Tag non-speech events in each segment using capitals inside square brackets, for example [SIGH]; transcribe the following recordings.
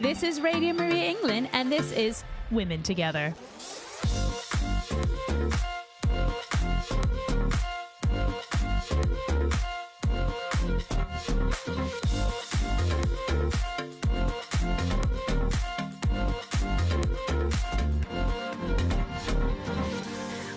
This is Radio Maria England, and this is Women Together.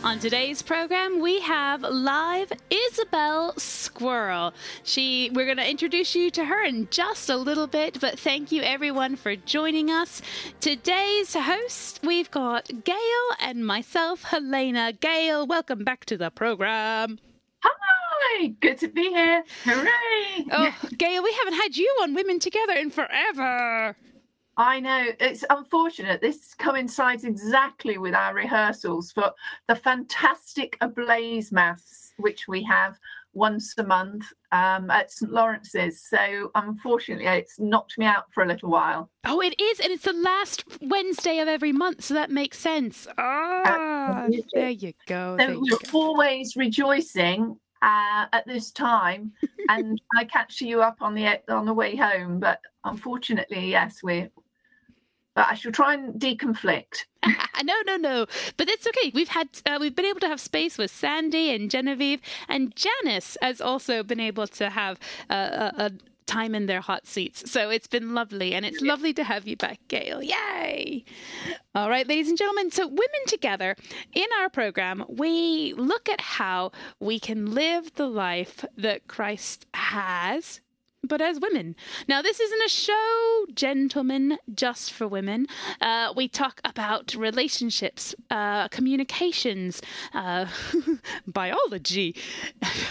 On today's program, we have live Isabel Squirrel. She, we're going to introduce you to her in just a little bit, but thank you everyone for joining us. Today's host, we've got Gail and myself, Helena. Gail, welcome back to the program. Hi, good to be here. Hooray! Oh, Gail, we haven't had you on Women Together in forever. I know it's unfortunate. This coincides exactly with our rehearsals for the fantastic Ablaze Mass, which we have once a month um, at St Lawrence's. So unfortunately, it's knocked me out for a little while. Oh, it is, and it's the last Wednesday of every month, so that makes sense. Ah, there you go. So we're always rejoicing uh, at this time, [LAUGHS] and I catch you up on the on the way home. But unfortunately, yes, we're. But I shall try and deconflict. [LAUGHS] no, no, no. But it's okay. We've had uh, we've been able to have space with Sandy and Genevieve, and Janice has also been able to have uh, a, a time in their hot seats. So it's been lovely, and it's lovely to have you back, Gail. Yay! All right, ladies and gentlemen. So, Women Together, in our program, we look at how we can live the life that Christ has but as women. Now, this isn't a show, gentlemen, just for women. Uh, we talk about relationships, uh, communications, uh, [LAUGHS] biology.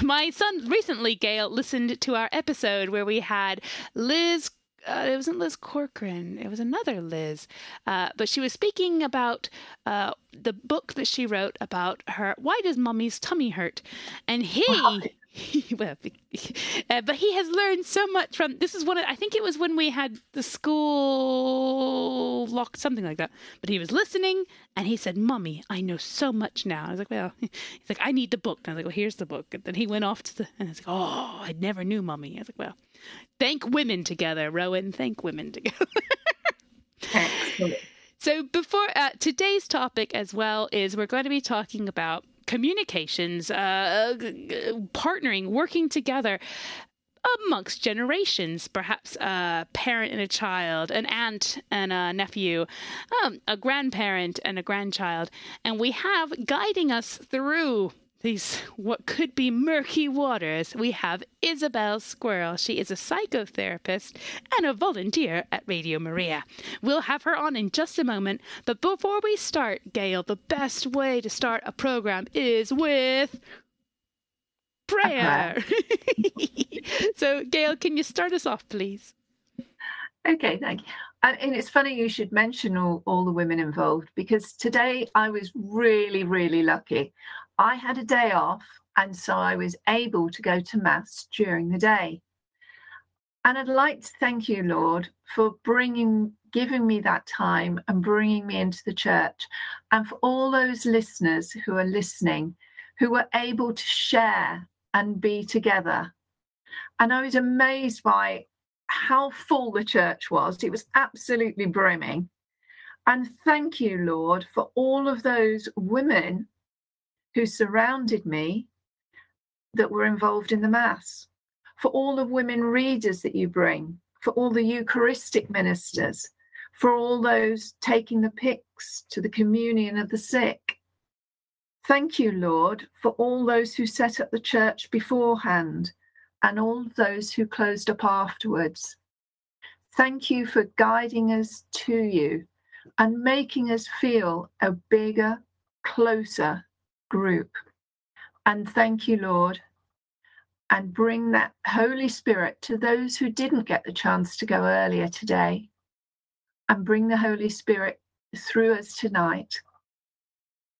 My son recently, Gail, listened to our episode where we had Liz. Uh, it wasn't Liz Corcoran. It was another Liz, uh, but she was speaking about uh, the book that she wrote about her. Why does mummy's tummy hurt? And he, Wow. [LAUGHS] well, [LAUGHS] uh, but he has learned so much from this is one of, I think it was when we had the school locked something like that. But he was listening and he said mummy I know so much now. I was like well [LAUGHS] he's like I need the book. And I was like well here's the book. And then he went off to the and I was like oh I never knew mummy. I was like well thank women together Rowan. Thank women together. So before uh, today's topic as well is we're going to be talking about communications, uh, partnering, working together amongst generations, perhaps a parent and a child, an aunt and a nephew, um, a grandparent and a grandchild, and we have guiding us through these what could be murky waters. We have Isabel Squirrel. She is a psychotherapist and a volunteer at Radio Maria. We'll have her on in just a moment, but before we start, Gail, the best way to start a program is with prayer. Uh-huh. [LAUGHS] so, Gail, can you start us off, please? Okay, thank you. And, and it's funny you should mention all, all the women involved because today I was really, really lucky. I had a day off, and so I was able to go to Mass during the day. And I'd like to thank you, Lord, for bringing, giving me that time and bringing me into the church, and for all those listeners who are listening, who were able to share and be together. And I was amazed by how full the church was. It was absolutely brimming. And thank you, Lord, for all of those women who surrounded me that were involved in the Mass, for all the women readers that you bring, for all the Eucharistic ministers, for all those taking the pyx to the communion of the sick. Thank you, Lord, for all those who set up the church beforehand and all those who closed up afterwards. Thank you for guiding us to you and making us feel a bigger, closer group. And thank you, Lord. And bring that Holy Spirit to those who didn't get the chance to go earlier today. And bring the Holy Spirit through us tonight.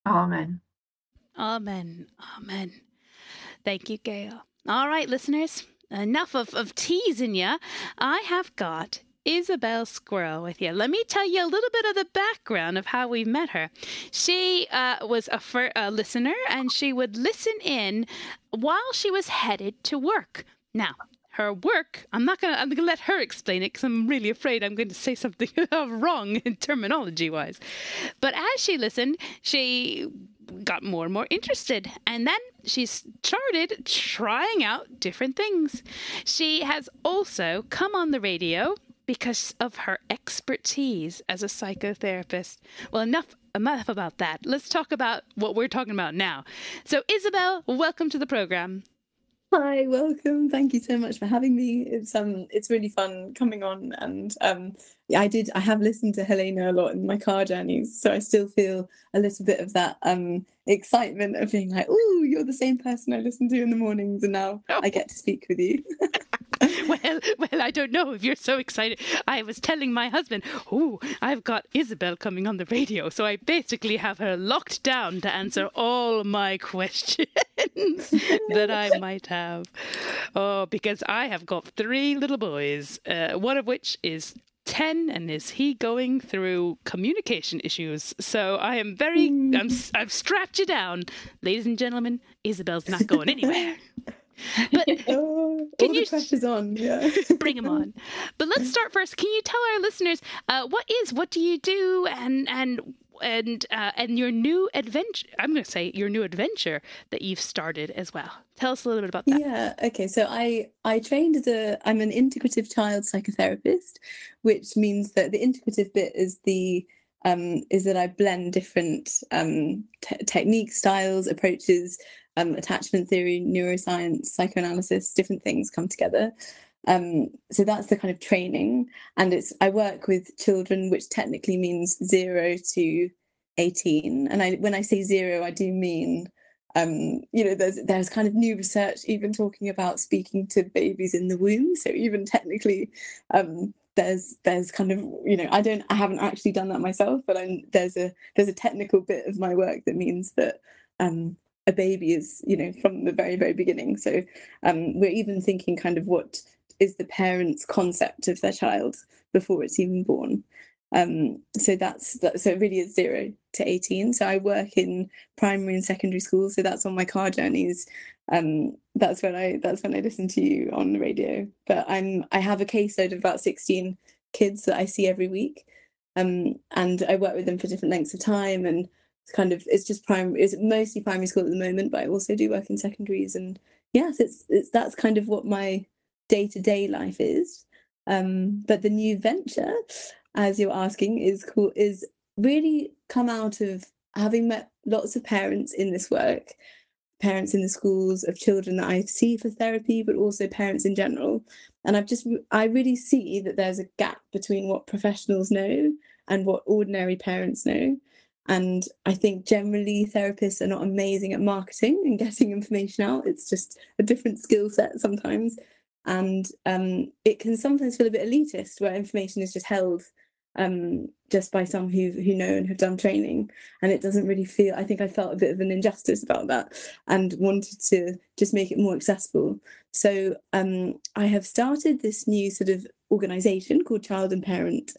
Amen. Amen. Amen. Thank you, Gail. All right, listeners, enough of, of teasing you. I have got Isabel Squirrel with you. Let me tell you a little bit of the background of how we met her. She uh, was a, fir- a listener and she would listen in while she was headed to work. Now, her work. I'm not gonna. Gonna let her explain it because I'm really afraid I'm going to say something [LAUGHS] wrong [LAUGHS] in terminology wise. But as she listened, she got more and more interested, and then she started trying out different things. She has also come on the radio because of her expertise as a psychotherapist. Well, enough enough about that. Let's talk about what we're talking about now. So, Isabel, welcome to the program. Hi, welcome. Thank you so much for having me. It's um it's really fun coming on and um I did I have listened to Helena a lot in my car journeys, so I still feel a little bit of that um excitement of being like, oh, you're the same person I listen to in the mornings and now oh. I get to speak with you. [LAUGHS] [LAUGHS] well, well, I don't know if you're so excited. I was telling my husband, "Oh, I've got Isabel coming on the radio," so I basically have her locked down to answer all my [LAUGHS] questions [LAUGHS] that I might have. Oh, because I have got three little boys, uh, one of which is 10 and is he going through communication issues? So i am very i'm i've strapped you down. Ladies and gentlemen isabel's not going anywhere but oh, [LAUGHS] can you pressure's on? Yeah, [LAUGHS] bring them on. But let's start first. Can you tell our listeners uh, what is what do you do and and and uh, and your new adventure? I'm going to say your new adventure that you've started as well. Tell us a little bit about that. Yeah. Okay. So I I trained as a I'm an integrative child psychotherapist, which means that the integrative bit is the um, is that I blend different um, techniques, styles, approaches um, attachment theory, neuroscience, psychoanalysis, different things come together. Um, so that's the kind of training, and it's I work with children, which technically means zero to eighteen. And I, when I say zero, I do mean um, you know, there's there's kind of new research even talking about speaking to babies in the womb. So even technically, um, there's there's kind of you know I don't I haven't actually done that myself, but I'm, there's a there's a technical bit of my work that means that um, a baby is you know from the very very beginning. So um, we're even thinking kind of what is the parent's concept of their child before it's even born. Um, so that's that, so it really is zero to 18 so i work in primary and secondary schools so that's on my car journeys. Um, that's when i that's when i listen to you on the radio. But i'm i have a caseload of about 16 kids that i see every week. Um, and i work with them for different lengths of time and kind of it's just primary it's mostly primary school at the moment but i also do work in secondaries and yes it's it's that's kind of what my day-to-day life is. Um but the new venture as you're asking is cool is really come out of having met lots of parents in this work parents in the schools of children that i see for therapy but also parents in general. And i've just i really see that there's a gap between what professionals know and what ordinary parents know and I think generally therapists are not amazing at marketing and [LAUGHS] getting information out. It's just a different skill set sometimes. And um, it can sometimes feel a bit elitist where information is just held um, just by some who who know and have done training. And it doesn't really feel, I think I felt a bit of an injustice about that and wanted to just make it more accessible. So um, I have started this new sort of organization called Child and Parent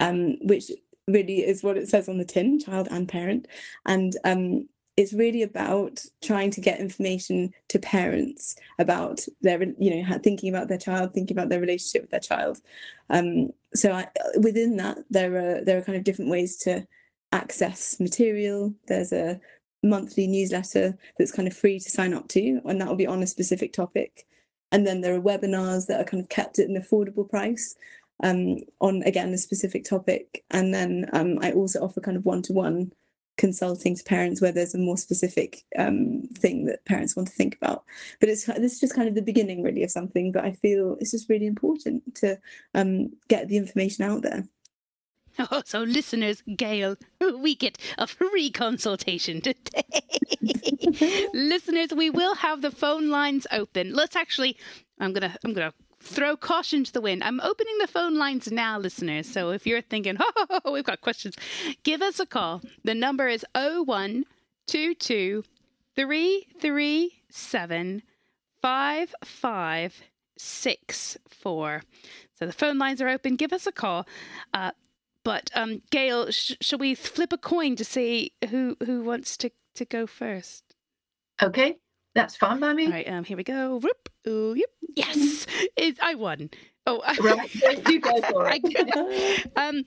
um, which really is what it says on the tin, child and parent. And um, it's really about trying to get information to parents about their, you know, thinking about their child, thinking about their relationship with their child. Um, so I, within that, there are there are kind of different ways to access material. There's a monthly newsletter that's kind of free to sign up to, and that will be on a specific topic. And then there are webinars that are kind of kept at an affordable price um, on again a specific topic. And then um, I also offer kind of one to one consulting to parents where there's a more specific um, thing that parents want to think about. But it's this is just kind of the beginning really of something. But I feel it's just really important to um, get the information out there. [LAUGHS] Oh, so listeners, Gail, we get a free consultation today. [LAUGHS] [LAUGHS] listeners, we will have the phone lines open. Let's actually, I'm gonna, I'm gonna throw caution to the wind. I'm opening the phone lines now, listeners. So if you're thinking, [LAUGHS] oh, we've got questions, give us a call. The number is 0122 337 5564. So the phone lines are open. Give us a call. Uh, but um, Gail, sh- shall we flip a coin to see who who wants to, to go first? Okay. That's fine by me. All right, um, here we go. Whoop. Ooh, yep. Yes, [LAUGHS] it, I won. Oh, [LAUGHS] right. you go for it. um,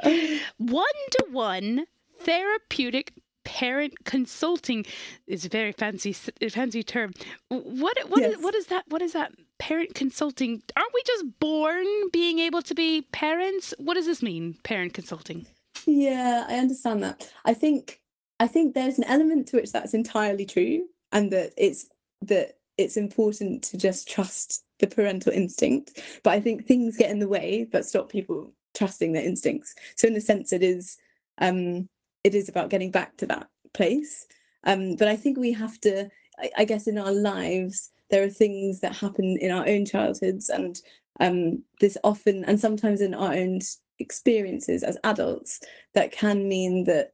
one to one therapeutic parent consulting is a very fancy fancy term. What what yes. is, what is that? What is that? Parent consulting? Aren't we just born being able to be parents? What does this mean? Parent consulting? Yeah, I understand that. I think I think there's an element to which that's entirely true, and that it's that it's important to just trust the parental instinct. But I think things get in the way that stop people trusting their instincts. So in a sense, it is um, it is about getting back to that place. Um, but I think we have to. I, I, guess in our lives there are things that happen in our own childhoods, and um, this often and sometimes in our own experiences as adults that can mean that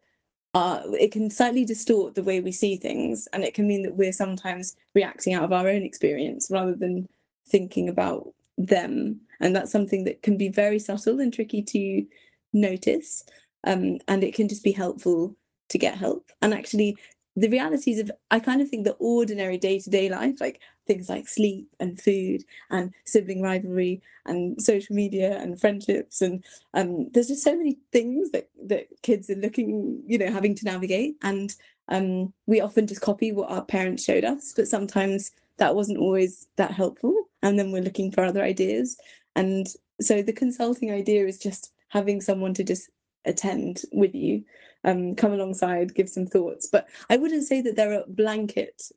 it can slightly distort the way we see things, and it can mean that we're sometimes reacting out of our own experience rather than thinking about them. And that's something that can be very subtle and tricky to notice. Um, and it can just be helpful to get help. And actually, the realities of I kind of think the ordinary day to day life, like things like sleep and food and sibling rivalry and social media and friendships and um, there's just so many things that that kids are looking, you know, having to navigate. And um, we often just copy what our parents showed us, but sometimes that wasn't always that helpful. And then we're looking for other ideas. And so the consulting idea is just having someone to just attend with you um, come alongside, give some thoughts. But I wouldn't say that there are blanket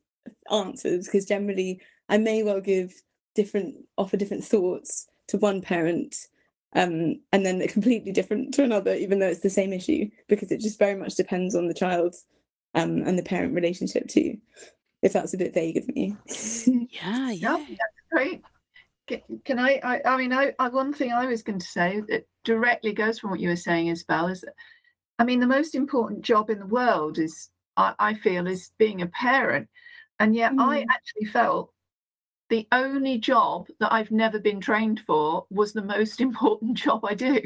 answers because generally I may well give different offer different thoughts to one parent um, and then they're [LAUGHS] completely different to another, even though it's the same issue, because it just very much depends on the child um, and the parent relationship too. If that's a bit vague of me. [LAUGHS] yeah, [LAUGHS] yeah, that's great. Can, I, I? I mean, I, I, one thing I was going to say that directly goes from what you were saying, Isabel, is that I mean, the most important job in the world is, I, I feel, is being a parent. And yet mm. I actually felt the only job that I've never been trained for was the most [LAUGHS] important job I do.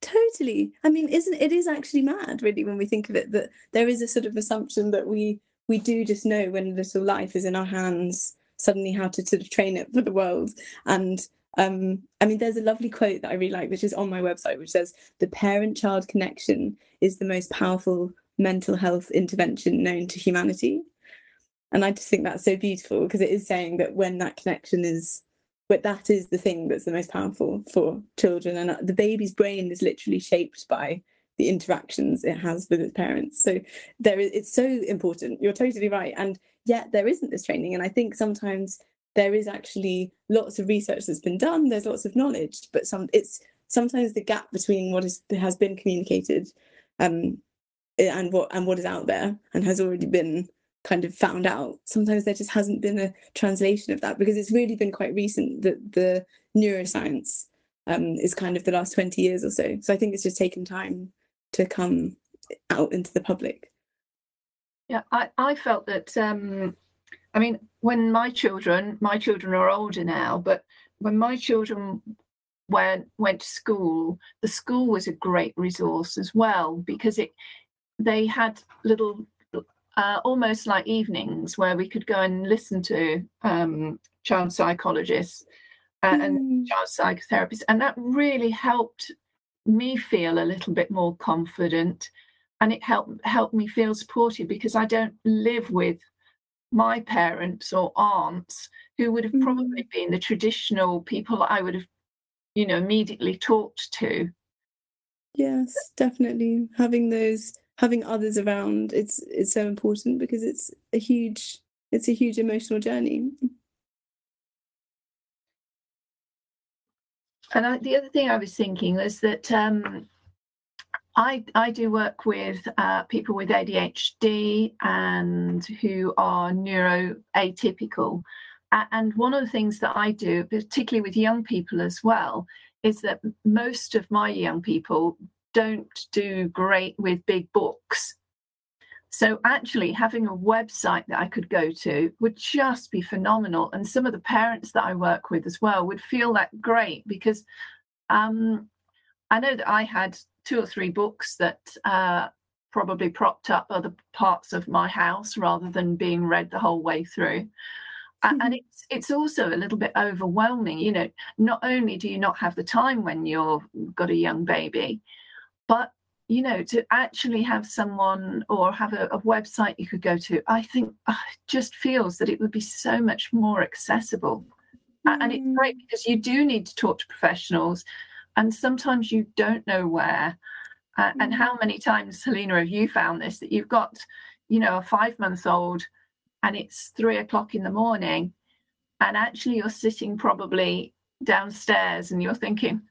Totally. I mean, isn't it is actually mad, really, when we think of it, that there is a sort of assumption that we we do just know when little life is in our hands suddenly how to sort of train it for the world. And um, I mean, there's a lovely quote that I really like, which is on my website, which says, The parent child connection is the most powerful mental health intervention known to humanity. And I just think that's so beautiful because it is saying that when that connection is, but that is the thing that's the most powerful for children. And uh, the baby's brain is literally shaped by the interactions it has with its parents. So there is, it's so important. You're totally right. And yet there isn't this training. And I think sometimes there is actually lots of research that's been done there's lots of knowledge but some it's sometimes the gap between what is, has been communicated um, and what and what is out there and has already been kind of found out. Sometimes there just hasn't been a translation of that because it's really been quite recent that the neuroscience um, is kind of the last 20 years or so. So i think it's just taken time to come out into the public. Yeah i, I felt that um, I mean, when my children, my children are older now, but when my children went went to school, the school was a great resource as well because it they had little uh, almost like evenings where we could go and listen to um, child psychologists uh, mm. and child psychotherapists, and that really helped me feel a little bit more confident, and it helped helped me feel supported because I don't live with my parents or aunts who would have mm. probably been the traditional people I would have, you know, immediately talked to. Yes, definitely. Having those having others around it's it's so important because it's a huge it's a huge emotional journey. And I, the other thing I was thinking was that um, I, I do work with uh, people with ADHD and who are neuroatypical. And one of the things that I do, particularly with young people as well, is that most of my young people don't do great with big books. So actually having a website that I could go to would just be phenomenal. And some of the parents that I work with as well would feel that great because um, I know that I had two or three books that uh, probably propped up other parts of my house rather than being read the whole way through. Mm-hmm. And it's it's also a little bit overwhelming. You know, not only do you not have the time when you've got a young baby, but you know, to actually have someone or have a, a website you could go to, I think uh, just feels that it would be so much more accessible. Mm. And it's great mm. because you do need to talk to professionals, and sometimes you don't know where. Uh, mm. And how mm. many times, Helena, have you found this that you've got, you know, a five month old and it's three o'clock in the morning, and actually you're sitting probably downstairs and you're thinking,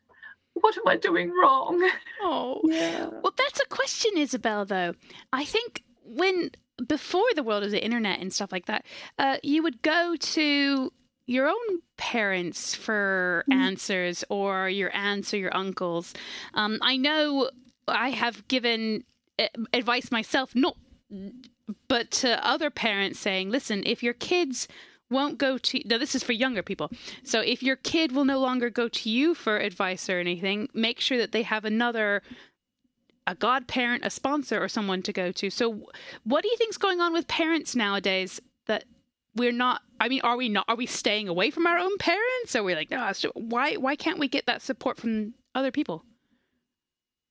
what am I doing wrong? Oh, yeah. Well, that's a question, Isabel, though. I think when before the world of the internet and stuff like that, uh, you would go to your own parents for mm. answers or your aunts or your uncles. Um, I know I have given uh, advice myself, not but to other parents saying, listen, if your kids won't go to now this is for younger people. So if your kid will no longer go to you for advice or anything make sure that they have another a godparent a sponsor or someone to go to. So what do you think's going on with parents nowadays that we're not i mean are we not are we staying away from our own parents? Or are we like no why why can't we get that support from other people?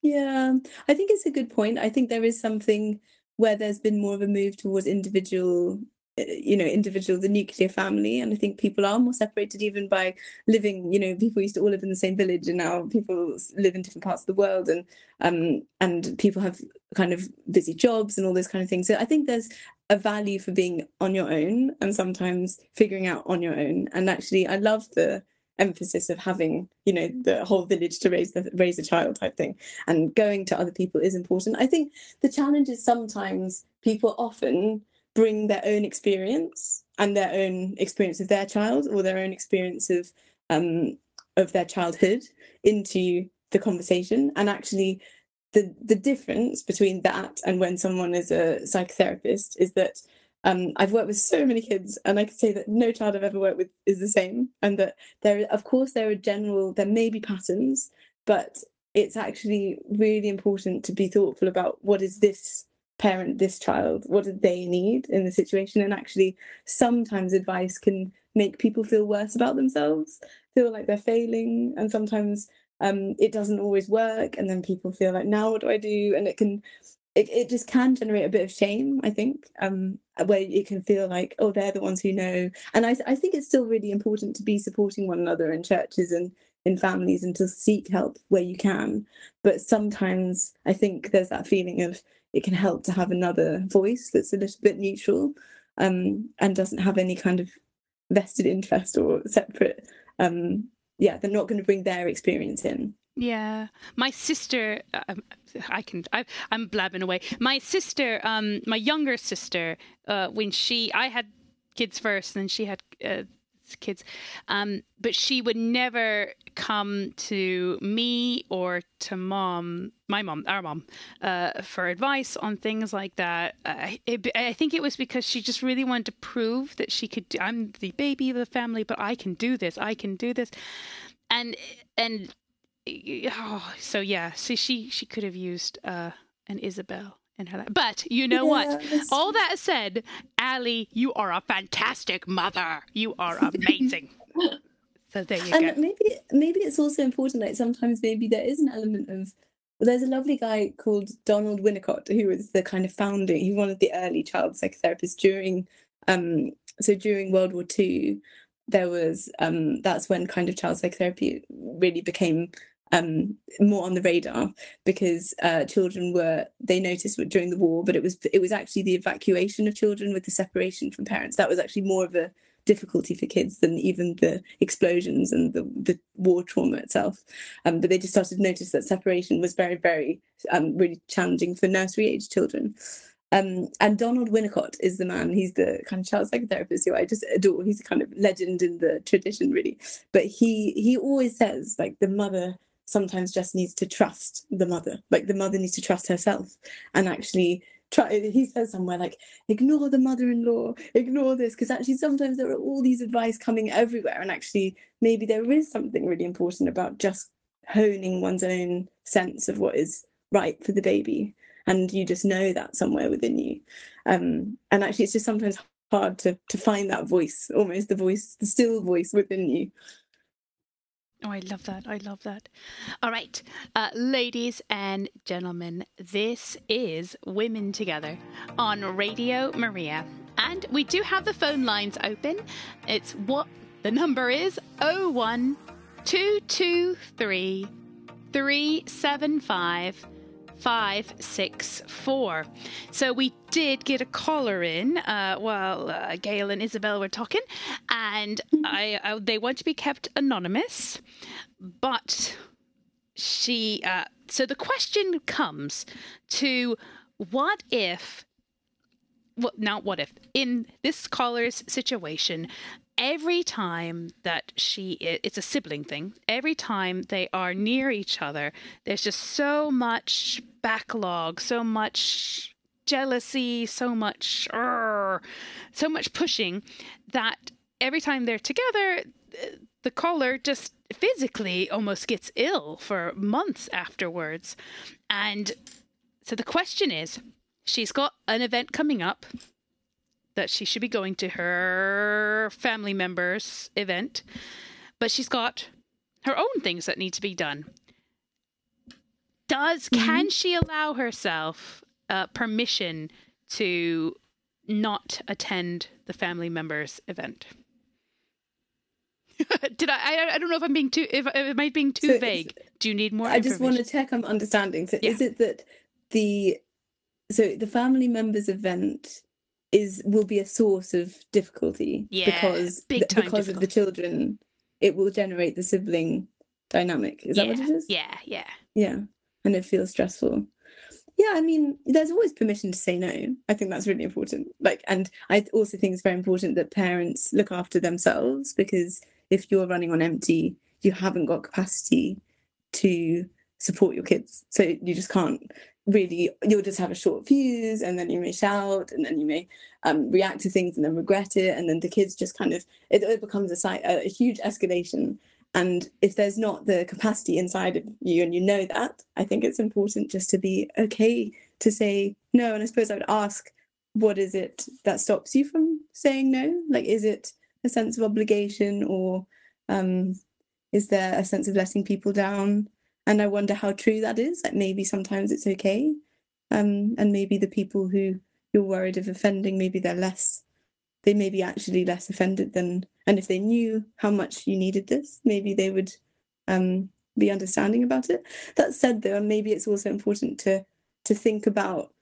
Yeah i think it's a good point. I think there is something where there's been more of a move towards individual you know individual the nuclear family. And i think people are more separated even by living you know people used to all live in the same village and now people live in different parts of the world and um and people have kind of busy jobs and all those kind of things. So i think there's a value for being on your own and sometimes figuring out on your own. And actually i love the emphasis of having you know the whole village to raise the raise a child type thing. And going to other people is important. I think the challenge is sometimes people often bring their own experience and their own experience of their child or their own experience of um of their childhood into the conversation and actually the the difference between that and when someone is a psychotherapist is that um, I've worked with so many kids, and I can say that no child I've ever worked with is the same. And that there, of course, there are general, there may be patterns, but it's actually really important to be thoughtful about what is this parent, this child, what do they need in the situation. And actually, sometimes advice can make people feel worse about themselves, feel like they're failing, and sometimes um, it doesn't always work. And then people feel like, now what do I do? And it can it, it just can generate a bit of shame i think um, where it can feel like oh they're the ones who know and I, I think it's still really important to be supporting one another in churches and in families and to seek help where you can but sometimes i think there's that feeling of it can help to have another voice that's a little bit neutral um, and doesn't have any kind of vested interest or separate um, yeah they're not going to bring their experience in yeah, my sister. Uh, I can. I, am blabbing away. My sister, um, my younger sister, uh, when she, I had kids first, and then she had uh, kids, um, but she would never come to me or to mom, my mom, our mom, uh, for advice on things like that. Uh, it, I think it was because she just really wanted to prove that she could. Do, I'm the baby of the family, but I can do this. I can do this, and and oh, so yeah, so she she could have used uh, an Isabel in her life. But you know what? All that said, Ali, you are a fantastic mother. You are amazing. [LAUGHS] so there you and go. maybe maybe it's also important. Like sometimes maybe there is an element of well, there's a lovely guy called Donald Winnicott who was the kind of founding. He was one of the early child psychotherapists during um so during World War Two. There was um that's when kind of child psychotherapy really became um, more on the radar because uh, children were they noticed during the war, but it was it was actually the evacuation of children with the separation from parents that was actually more of a difficulty for kids than even the explosions and the, the war trauma itself. Um, but they just started to notice that separation was very, very um, really challenging for nursery age children. Um, and Donald Winnicott is the man. He's the kind of child psychotherapist who I just adore. He's a kind of legend in the tradition, really. But he he always says like the mother sometimes just needs to trust the mother. Like the mother needs to trust herself and actually try he says somewhere like ignore the mother-in-law ignore this because actually sometimes there are all these advice coming everywhere and actually maybe there is something really important about just honing one's own sense of what is right for the baby and you just know that somewhere within you. Um and actually it's just sometimes hard to to find that voice almost the voice the still voice within you Oh, I love that. I love that. All right, uh, ladies and gentlemen, this is Women Together on Radio Maria. And we do have the phone lines open. It's what the number is 01 223 375 564. So we did get a caller in uh, while uh, Gail and Isabel were talking, and I, I, they want to be kept anonymous, but she. Uh, so the question comes to what if well, not what if in this caller's situation every time that she it's a sibling thing every time they are near each other there's just so much backlog so much jealousy so much uh, so much pushing that every time they're together the caller just physically almost gets ill for months afterwards. And so the question is she's got an event coming up that she should be going to her family members event, but she's got her own things that need to be done. Does mm-hmm. can she allow herself uh, permission to not attend the family members event? [LAUGHS] Did I, I? I don't know if I'm being too. If am I being too so vague? Do you need more? I just want to check I'm understanding. So, yeah. is it that the so the family members event is will be a source of difficulty yeah, because th- because of the children it will generate the sibling dynamic. Is yeah, that what it is? yeah yeah. Yeah and it feels stressful. Yeah i mean there's always permission to say no. I think that's really important. Like and i also think it's very important that parents look after themselves because if you're running on empty you haven't got capacity to support your kids. So you just can't really you'll just have a short fuse and then you may shout and then you may um, react to things and then regret it and then the kids just kind of it, it becomes a, a huge escalation. And if there's not the capacity inside of you and you know that i think it's important just to be okay to say no. And i suppose i would ask what is it that stops you from saying no? Like is it a sense of obligation or um, is there a sense of letting people down and I wonder how true that is. Like maybe sometimes it's okay, um, and maybe the people who you're worried of offending, maybe they're less, they may be actually less offended than, and if they knew how much you needed this, maybe they would um, be understanding about it. That said, though, maybe it's also important to to think about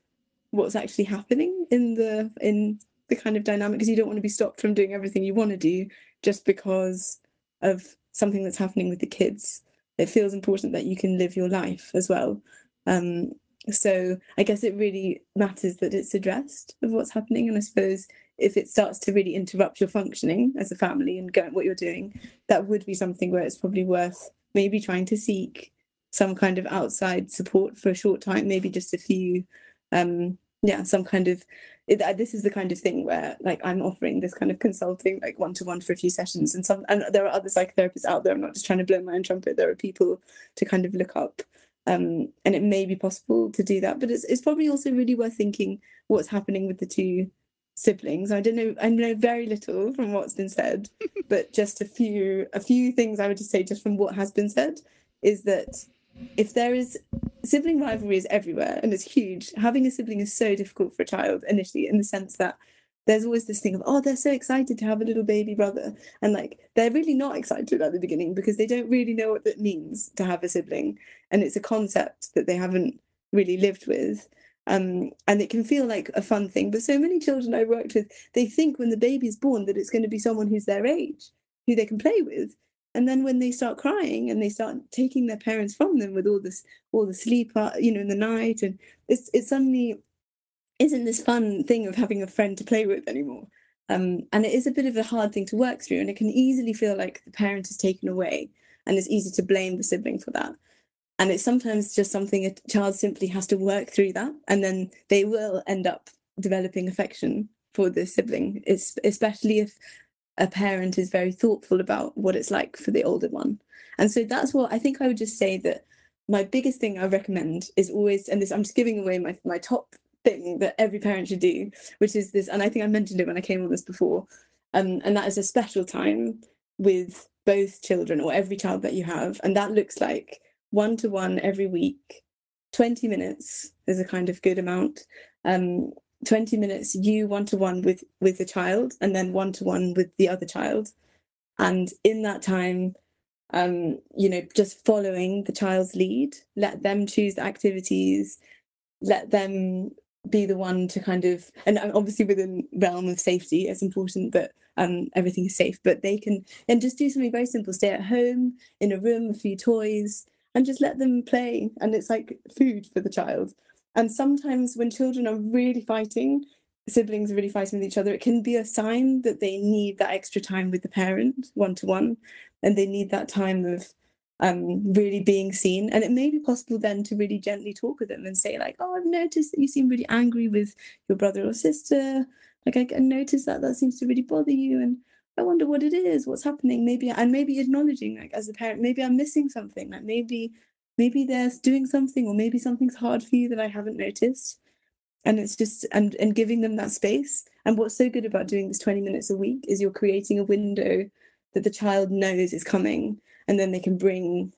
what's actually happening in the in the kind of dynamic because you don't want to be stopped from doing everything you want to do just because of something that's happening with the kids it feels important that you can live your life as well. Um, so I guess it really matters that it's addressed of what's happening. And I suppose if it starts to really interrupt your functioning as a family and go, what you're doing, that would be something where it's probably worth maybe trying to seek some kind of outside support for a short time, maybe just a few, um, yeah, some kind of it, uh, this is the kind of thing where like I'm offering this kind of consulting like one to one for a few sessions and some and there are other psychotherapists out there. I'm not just trying to blow my own trumpet. There are people to kind of look up um, and it may be possible to do that but it's, it's probably also really worth thinking what's happening with the two siblings. I don't know I know very little from what's been said [LAUGHS] but just a few a few things I would just say just from what has been said is that if there is sibling rivalry is everywhere and it's huge. Having a sibling is so difficult for a child initially, in the sense that there's always this thing of, oh, they're so excited to have a little baby brother. And like, they're really not excited at the beginning because they don't really know what it means to have a sibling. And it's a concept that they haven't really lived with. Um, and it can feel like a fun thing. But so many children I've worked with, they think when the baby's born that it's going to be someone who's their age, who they can play with and then when they start crying and they start taking their parents from them with all this all the sleep uh, you know in the night and it's it suddenly isn't this fun thing of having a friend to play with anymore. Um, and it is a bit of a hard thing to work through and it can easily feel like the parent is taken away and it's easy to blame the sibling for that. And it's sometimes just something a child simply has to work through that and then they will end up developing affection for the sibling it's especially if a parent is very thoughtful about what it's like for the older one. And so that's what I think I would just say that my biggest thing I recommend is always, and this I'm just giving away my my top thing that every parent should do, which is this, and I think I mentioned it when I came on this before, um, and that is a special time with both children or every child that you have, and that looks like one to one every week, twenty minutes is a kind of good amount. Um, 20 minutes you one to one with with the child and then one to one with the other child. And in that time um you know just following the child's lead let them choose the activities let them be the one to kind of and obviously within realm of safety it's important that um everything is safe but they can and just do something very simple stay at home in a room a few toys and just let them play. And it's like food for the child and sometimes when children are really fighting siblings are really fighting with each other it can be a sign that they need that extra time with the parent one to one and they need that time of um, really being seen. And it may be possible then to really gently talk with them and say, like, oh, I've noticed that you seem really angry with your brother or sister. Like, I, I noticed that that seems to really bother you. And I wonder what it is, what's happening. Maybe, and maybe acknowledging, like, as a parent, maybe I'm missing something. Like, maybe, maybe they're doing something, or maybe something's hard for you that I haven't noticed. And it's just, and, and giving them that space. And what's so good about doing this 20 minutes a week is you're creating a window that the child knows is coming and then they can bring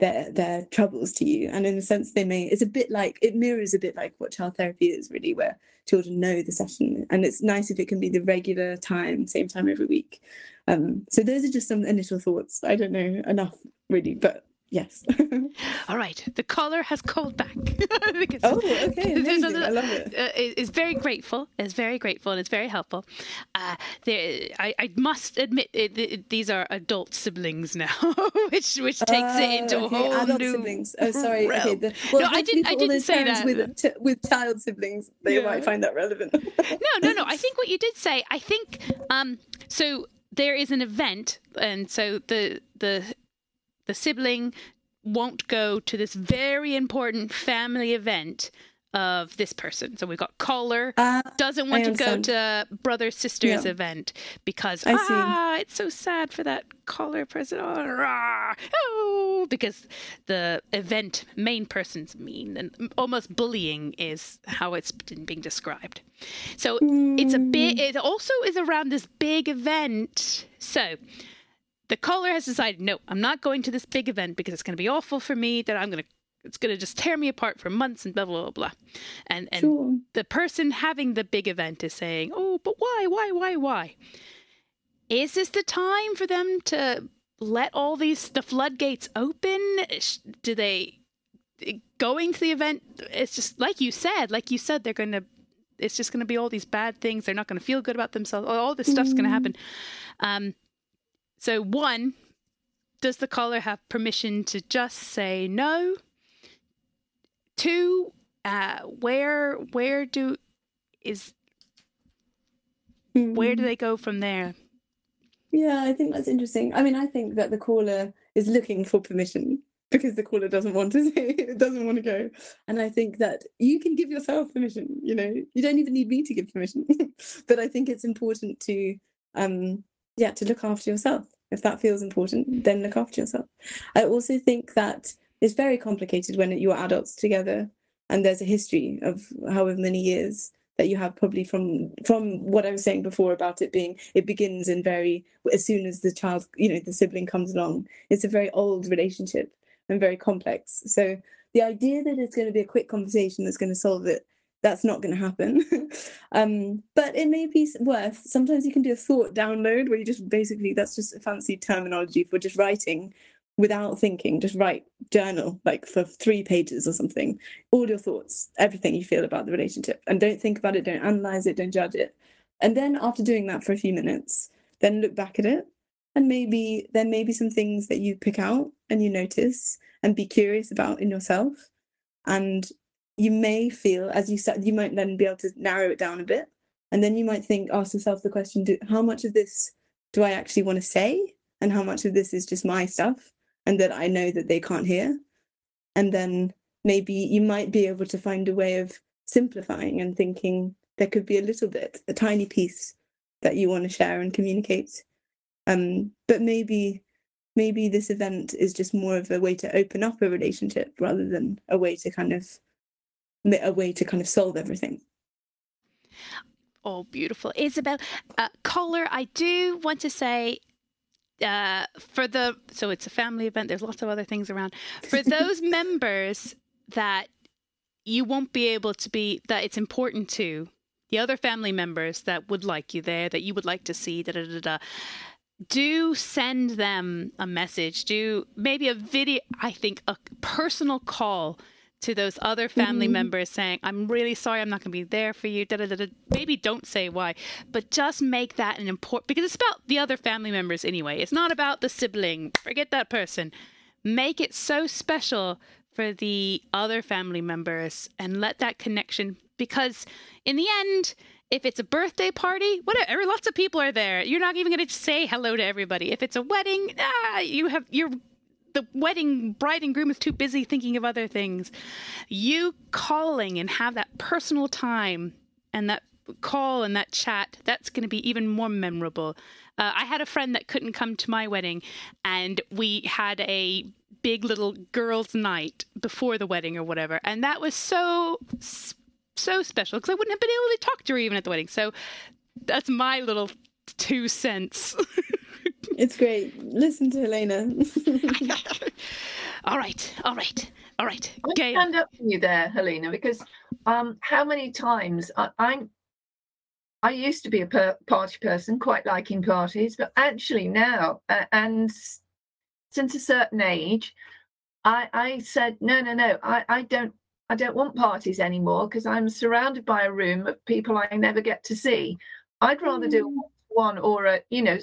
their their troubles to you and in a sense they may it's a bit like it mirrors a bit like what child therapy is really where children know the session and it's nice if it can be the regular time same time every week um so those are just some initial thoughts i don't know enough really but Yes. [LAUGHS] All right. The caller has called back. [LAUGHS] oh, okay. [LAUGHS] Amazing. I love it. Uh, is very grateful. Is very grateful, and it's very helpful. Uh, there, I, I, must admit, it, it, these are adult siblings now, which which takes uh, it into a okay. whole adult new siblings. Oh, sorry. Realm. Okay. The, well, no, I didn't. I didn't say that. With t- with child siblings, they yeah. might find that relevant. no, no, no. I think what you did say. I think um. So there is an event, and so the the the sibling won't go to this very important family event of this person. So we've got caller uh, doesn't want to go to brother sister's yeah. event because I ah, see. it's so sad for that caller person. Oh, rah, oh, because the event main person's mean and almost bullying is how it's being described. So mm. it's a bit. Mm. It also is around this big event. So the caller has decided, no, I'm not going to this big event because it's going to be awful for me. That I'm going to, it's going to just tear me apart for months and blah blah blah blah. And and sure. the person having the big event is saying, oh, but why, why, why, why? Is this the time for them to let all these the floodgates open? Do they going to the event? It's just like you said, like you said, they're going to. It's just going to be all these bad things. They're not going to feel good about themselves. All this stuff's mm. going to happen. Um, so, one, does the caller have permission to just say no? Two, uh, where where do is where do they go from there? Yeah, I think that's interesting. I mean, I think that the caller is looking for permission because the caller doesn't want to [LAUGHS] say it doesn't want to go. And I think that you can give yourself permission, you know, you don't even need me to give permission. [LAUGHS] but I think it's important to um yeah, to look after yourself. If that feels important, then look after yourself. I also think that it's very complicated when you're adults together and there's a history of however many years that you have probably from from what I was saying before about it being it begins in very as soon as the child you know the sibling comes along it's a very old relationship and very complex so the idea that it's going to be a quick conversation that's going to solve it that's not going to happen. [LAUGHS] um, but it may be worth. Sometimes you can do a thought download where you just basically that's just a fancy terminology for just writing without thinking. Just write journal like for three pages or something. All your thoughts, everything you feel about the relationship, and don't think about it. Don't analyze it. Don't judge it. And then after doing that for a few minutes, then look back at it, and maybe there may be some things that you pick out and you notice and be curious about in yourself and you may feel as you said you might then be able to narrow it down a bit and then you might think ask yourself the question do, how much of this do i actually want to say? And how much of this is just my stuff and that i know that they can't hear? And then maybe you might be able to find a way of simplifying and thinking there could be a little bit a tiny piece that you want to share and communicate. Um but maybe maybe this event is just more of a way to open up a relationship rather than a way to kind of a way to kind of solve everything. Oh, beautiful. Isabel, uh, caller, I do want to say uh, for the, so it's a family event, there's lots of other things around. For [LAUGHS] those members that you won't be able to be, that it's important to, the other family members that would like you there, that you would like to see, da da da da. Do send them a message. Do maybe a video, I think a personal call to those other family mm-hmm. members saying, I'm really sorry, I'm not going to be there for you. Da, da, da, Maybe don't say why, but just make that an important, because it's about the other family members anyway. It's not about the sibling. Forget that person. Make it so special for the other family members and let that connection, because in the end, if it's a birthday party, whatever, lots of people are there. You're not even going to say hello to everybody. If it's a wedding, ah, you have you're the wedding bride and groom is too busy thinking of other things. You calling and have that personal time and that call and that chat, that's going to be even more memorable. Uh, I had a friend that couldn't come to my wedding, and we had a big little girls' night before the wedding or whatever, and that was so so special because I wouldn't have been able to talk to her even at the wedding. So that's my little two cents. [LAUGHS] It's great. Listen to Helena. [LAUGHS] all right, all right, all right. Okay. stand up for you there, Helena, because um, how many times I, I'm I used to be a per- party person, quite liking parties, but actually now, uh, and since a certain age, I, I said no, no, no. I, I don't, I don't want parties anymore because I'm surrounded by a room of people I never get to see. I'd rather mm. do one or a, you know,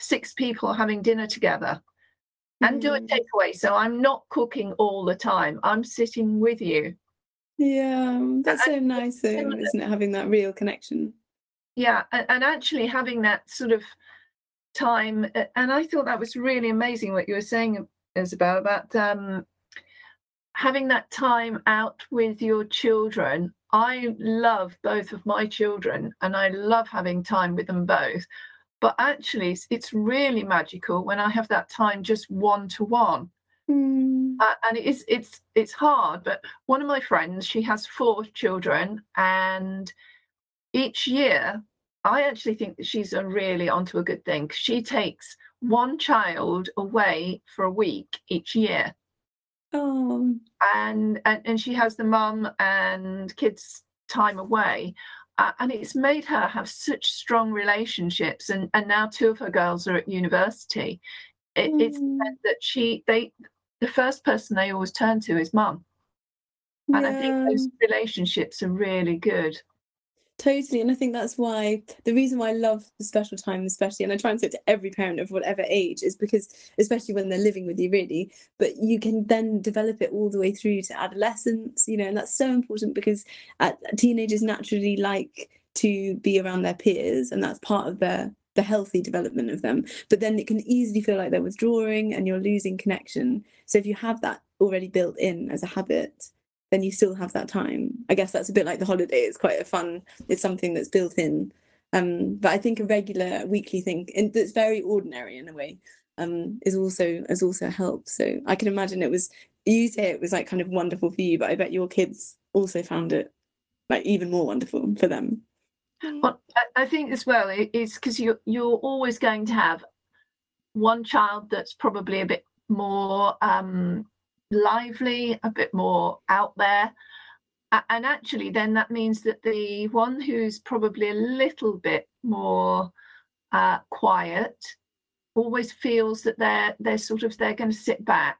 six people having dinner together and mm. do a mm. takeaway. So I'm not cooking all the time. I'm sitting with you. Yeah, that's so nice, though, isn't it? Having that real connection. Yeah, and, and actually having that sort of time. And I thought that was really amazing what you were saying, Isabel, about um, having that time out with your children. I love both of my children and I love having time with them both. But actually, it's really magical when I have that time just one to one. Uh, and it is it's it's hard but one of my friends she has four children and each year i actually think that she's a really onto a good thing. She takes one child away for a week each year. Oh. And and, and she has the mum and kids time away uh, and it's made her have such strong relationships and and now two of her girls are at university it, mm. it's meant that she they the first person they always turn to is mum and yeah. i think those relationships are really good Totally. And I think that's why the reason why I love the special time, especially, and I try and say it to every parent of whatever age, is because, especially when they're living with you, really, but you can then develop it all the way through to adolescence, you know, and that's so important because uh, teenagers naturally like to be around their peers, and that's part of their the healthy development of them. But then it can easily feel like they're withdrawing and you're losing connection. So if you have that already built in as a habit, then you still have that time. I guess that's a bit like the holiday. It's quite a fun. It's something that's built in. Um, but I think a regular weekly thing and that's very ordinary in a way um, is also has also helped. So I can imagine it was you say it was like kind of wonderful for you, but I bet your kids also found it like even more wonderful for them. Well, I think as well it's because you're you're always going to have one child that's probably a bit more um, lively, a bit more out there. And actually, then that means that the one who's probably a little bit more uh, quiet always feels that they're they're sort of they're going to sit back,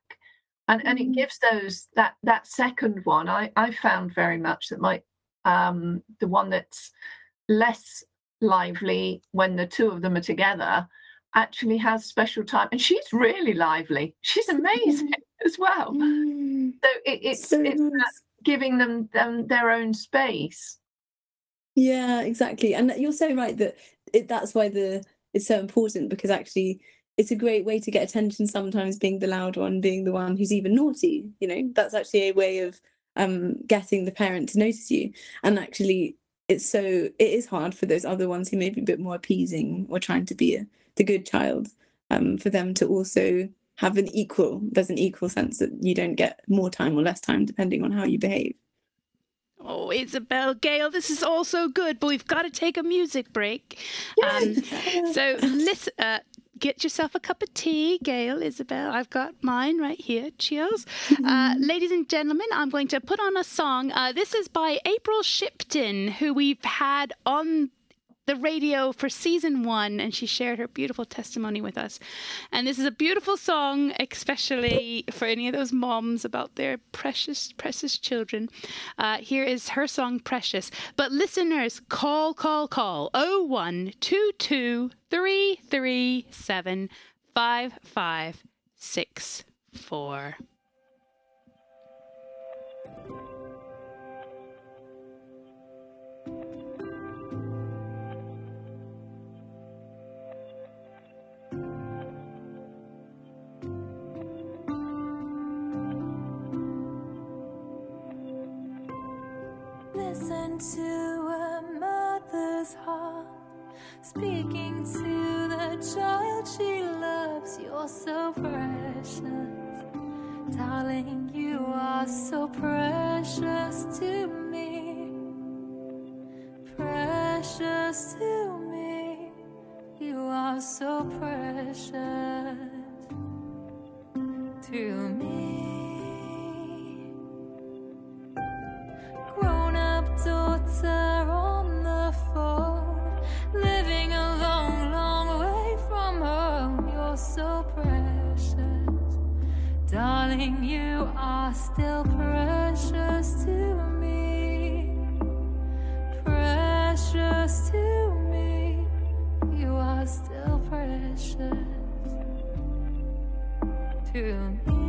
and and it mm. gives those that that second one. I I found very much that my um, the one that's less lively when the two of them are together actually has special time and she's really lively she's amazing as well. Mm. So it, it's so it's nice. giving them, them their own space. Yeah, exactly. And you're so right that it, that's why the it's so important because actually it's a great way to get attention sometimes being the loud one being the one who's even naughty you know that's actually a way of um getting the parent to notice you and actually it's so it is hard for those other ones who may be a bit more appeasing or trying to be a, the good child um for them to also have an equal there's an equal sense that you don't get more time or less time depending on how you behave Oh, Isabel Gail, this is all so good, but we've got to take a music break. Um, [LAUGHS] so, listen, uh, get yourself a cup of tea, Gail, Isabel. I've got mine right here. Cheers. Uh, [LAUGHS] ladies and gentlemen, I'm going to put on a song. Uh, this is by April Shipton, who we've had on the radio for season one, and she shared her beautiful testimony with us. And this is a beautiful song, especially for any of those moms about their precious, precious children. Uh, here is her song, Precious. But listeners, call, call, call 0122 337 5564. Listen to a mother's heart speaking to the child she loves. You're so precious, darling. You are so precious to me, precious to me. You are so precious to me. Darling. You are still precious to me, precious to me. You are still precious to me.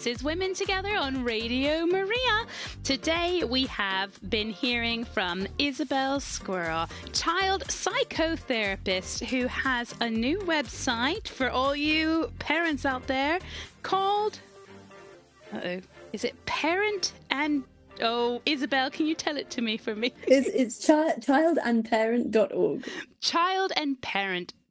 This is Women Together on Radio Maria. Today we have been hearing from Isabel Squirrel, child psychotherapist who has a new website for all you parents out there called. Oh. Is it Parent and. Oh, Isabel, can you tell it to me for me? it's it's chi- childandparent.org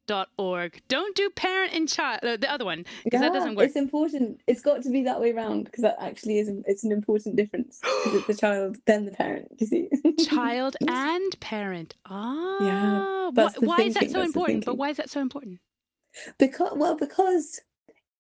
Childandparent.org. Don't do parent and child, uh, the other one, because that doesn't work. it's important it's got to be that way round because that actually is it's an important difference because it's the [GASPS] child then the parent you see child [LAUGHS] and parent. Ah, Yeah, why, why is that so that's important? But why is that so important? because well because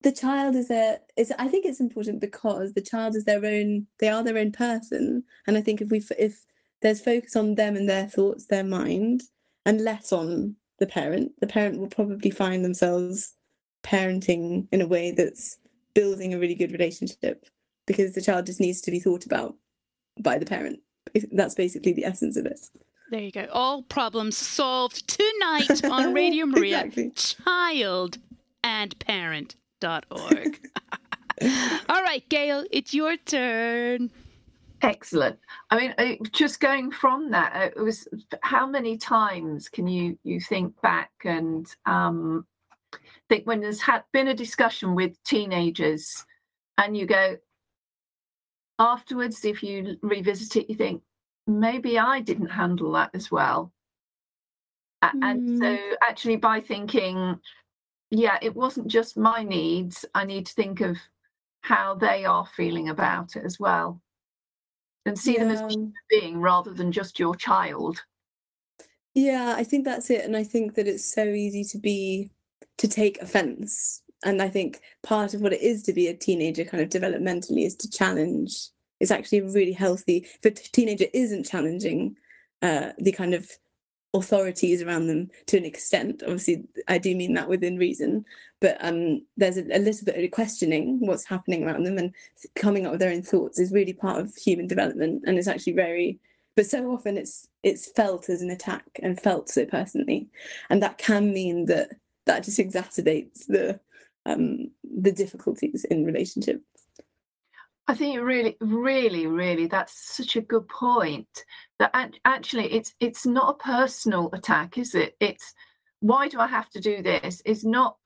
the child is a is I think it's important because the child is their own they are their own person and I think if we if there's focus on them and their thoughts their mind and less on the parent the parent will probably find themselves parenting in a way that's building a really good relationship because the child just needs to be thought about by the parent that's basically the essence of it there you go all problems solved tonight on [LAUGHS] radio maria Exactly. child and parent org. [LAUGHS] All right, Gail, it's your turn. Excellent. I mean, uh, just going from that, uh, it was how many times can you you think back and um, think when there's had been a discussion with teenagers, and you go afterwards, if you revisit it, you think maybe I didn't handle that as well. A- And so, actually, by thinking, yeah, it wasn't just my needs, I need to think of how they are feeling about it as well and see them as a human being rather than just your child. Yeah, I think that's it. And I think that it's so easy to be, to take offense. And I think part of what it is to be a teenager, kind of developmentally, is to challenge. It's actually really healthy. If a t- teenager isn't challenging uh, the kind of authorities around them to an extent, obviously, I do mean that within reason, but um, there's a, a little bit of questioning what's happening around them and coming up with their own thoughts is really part of human development. And it's actually very but so often it's it's felt as an attack and felt so personally and that can mean that that just exacerbates the um the difficulties in relationship I think really, really, really, that's such a good point. That actually, it's it's not a personal attack, is it? It's why do I have to do this? Is not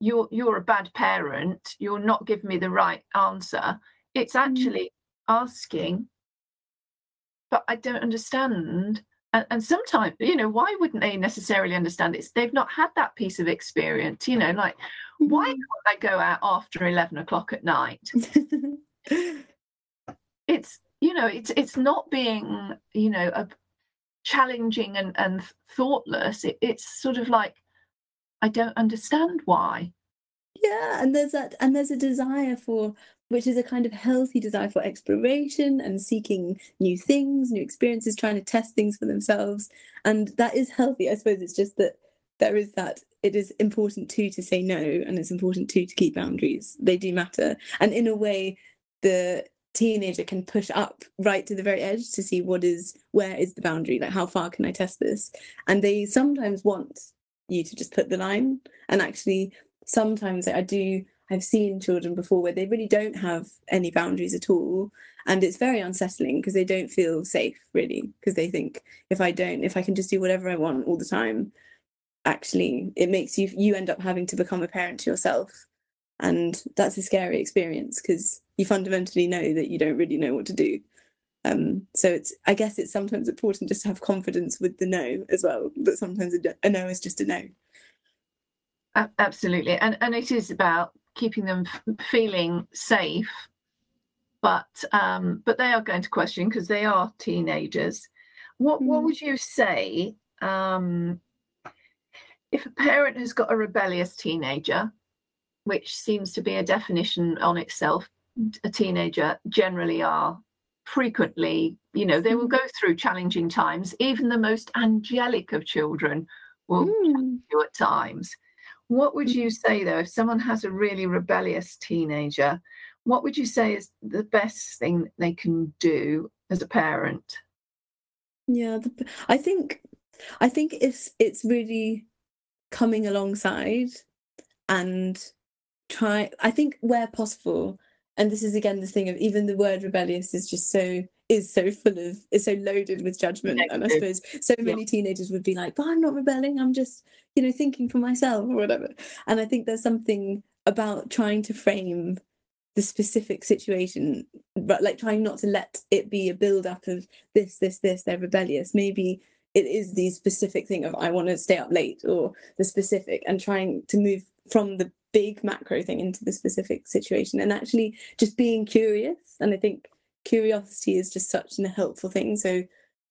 you're you're a bad parent. You're not giving me the right answer. It's mm. actually asking, but I don't understand. And, and sometimes, you know, why wouldn't they necessarily understand it? They've not had that piece of experience. You know, like why mm-hmm. can't I go out after eleven o'clock at night? [LAUGHS] it's you know it's it's not being you know a challenging and and thoughtless. It, it's sort of like i don't understand why. Yeah and there's that and there's a desire for which is a kind of healthy desire for exploration and seeking new things new experiences trying to test things for themselves. And that is healthy. I suppose it's just that there is that it is important too to say no and it's important too to keep boundaries. They do matter. And in a way the teenager can push up right to the very edge to see what is where is the boundary like how far can i test this? And they sometimes want you to just put the line. And actually sometimes i do i've seen children before where they really don't have any boundaries at all. And it's very unsettling because they don't feel safe really because they think if i don't if i can just do whatever i want all the time actually it makes you you end up having to become a parent to yourself. And that's a scary experience because you fundamentally know that you don't really know what to do. Um so it's i guess it's sometimes important just to have confidence with the no as well that sometimes a, no is just a no. Absolutely. And and it is about keeping them feeling safe but um but they are going to question because they are teenagers. What what Mm. would you say um if a parent has got a rebellious teenager which seems to be a definition on itself a teenager generally are frequently you know they will go through challenging times. Even the most angelic of children will Mm. you at times. What would you say though if someone has a really rebellious teenager what would you say is the best thing they can do as a parent? Yeah, the, I think I think it's it's really coming alongside and try I think where possible and this is again this thing of even the word rebellious is just so is so full of is so loaded with judgment. And I suppose so many teenagers would be like but I'm not rebelling I'm just you know thinking for myself or whatever. And I think there's something about trying to frame the specific situation but like trying not to let it be a build up of this this this they're rebellious. Maybe it is the specific thing of i want to stay up late or the specific and trying to move from the big macro thing into the specific situation and actually just being curious and i think curiosity is just such a helpful thing so